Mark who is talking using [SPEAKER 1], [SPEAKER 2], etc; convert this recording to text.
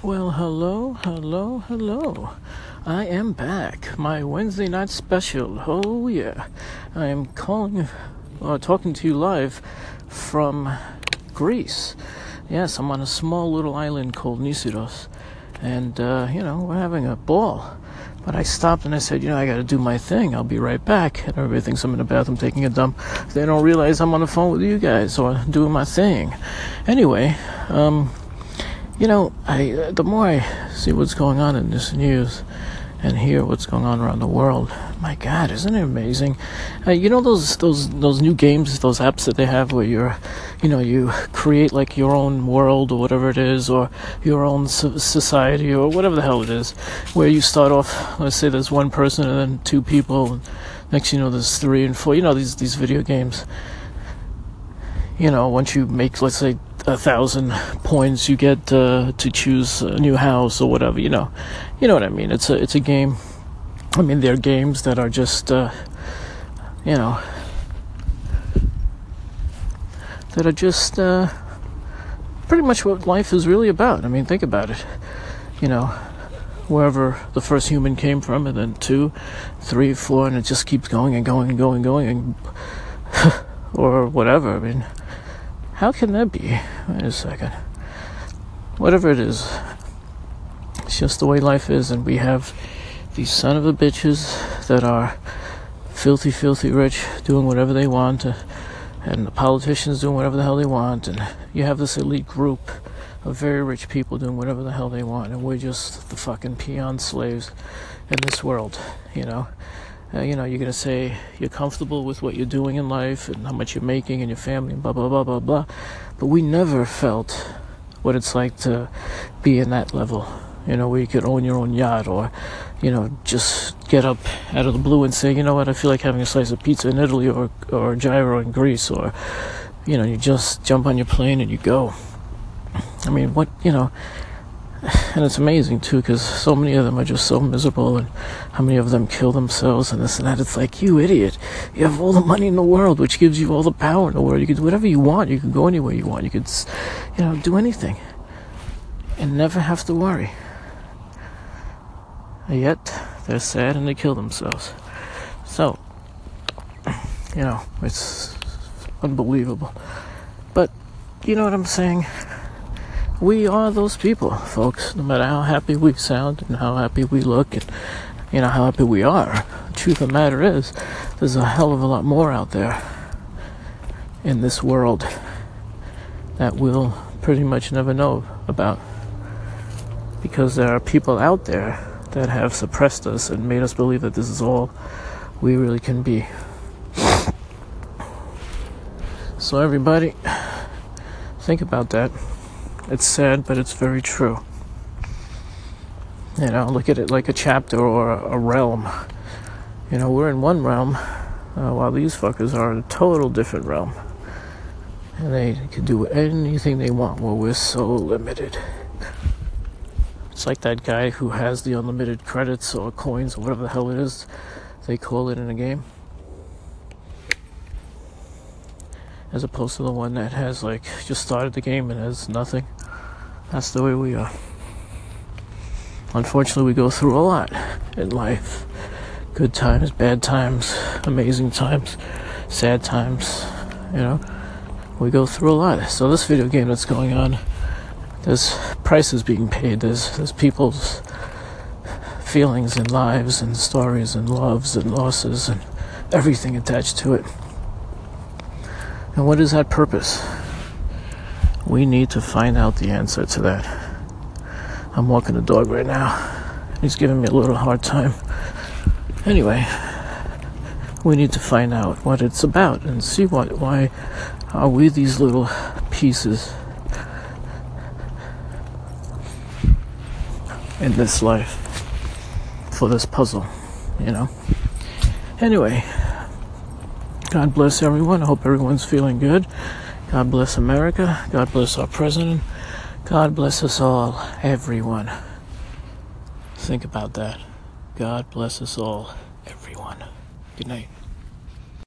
[SPEAKER 1] Well, hello, hello, hello. I am back. My Wednesday night special. Oh, yeah. I am calling, uh, talking to you live from Greece. Yes, I'm on a small little island called Nisyros. And, uh, you know, we're having a ball. But I stopped and I said, you know, I gotta do my thing. I'll be right back. And everybody thinks I'm in the bathroom taking a dump. They don't realize I'm on the phone with you guys or doing my thing. Anyway, um, you know, I the more I see what's going on in this news and hear what's going on around the world, my God, isn't it amazing? Uh, you know those those those new games, those apps that they have where you're, you know, you create like your own world or whatever it is, or your own society or whatever the hell it is, where you start off. Let's say there's one person and then two people. And next, you know, there's three and four. You know these these video games. You know, once you make, let's say, a thousand points, you get uh, to choose a new house or whatever. You know, you know what I mean. It's a it's a game. I mean, they're games that are just, uh, you know, that are just uh, pretty much what life is really about. I mean, think about it. You know, wherever the first human came from, and then two, three, four, and it just keeps going and going and going and going, and or whatever. I mean how can that be? Wait a second. Whatever it is, it's just the way life is, and we have these son of a bitches that are filthy, filthy rich, doing whatever they want, uh, and the politicians doing whatever the hell they want, and you have this elite group of very rich people doing whatever the hell they want, and we're just the fucking peon slaves in this world, you know? Uh, you know, you're going to say you're comfortable with what you're doing in life and how much you're making and your family and blah, blah, blah, blah, blah. But we never felt what it's like to be in that level, you know, where you could own your own yacht or, you know, just get up out of the blue and say, you know what, I feel like having a slice of pizza in Italy or, or gyro in Greece or, you know, you just jump on your plane and you go. I mean, what, you know, and it's amazing too because so many of them are just so miserable and how many of them kill themselves and this and that. It's like you idiot. You have all the money in the world which gives you all the power in the world. You can do whatever you want. You can go anywhere you want. You could you know do anything. And never have to worry. And yet they're sad and they kill themselves. So you know it's unbelievable. But you know what i'm saying we are those people, folks. No matter how happy we sound and how happy we look and you know how happy we are. The truth of the matter is, there's a hell of a lot more out there in this world that we'll pretty much never know about. Because there are people out there that have suppressed us and made us believe that this is all we really can be. So, everybody, think about that. It's sad, but it's very true. You know, look at it like a chapter or a, realm. You know, we're in one realm, uh, while these fuckers are in a total different realm. And they can do anything they want, while we're so limited. It's like that guy who has the unlimited credits or coins or whatever the hell it is they call it in a game. As opposed to the one that has, like, just started the game and has nothing. That's the way we are. Unfortunately, we go through a lot in life good times, bad times, amazing times, sad times, you know. We go through a lot. So, this video game that's going on, there's prices being paid, there's, there's people's feelings and lives and stories and loves and losses and everything attached to it. And what is that purpose? We need to find out the answer to that. I'm walking the dog right now. He's giving me a little hard time. Anyway, we need to find out what it's about and see what why are we these little pieces in this life for this puzzle, you know. Anyway, God bless everyone. I hope everyone's feeling good. God bless America. God bless our president. God bless us all, everyone. Think about that. God bless us all, everyone. Good night.